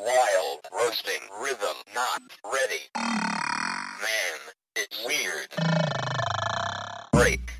Wild roasting rhythm not ready. Man, it's weird. Break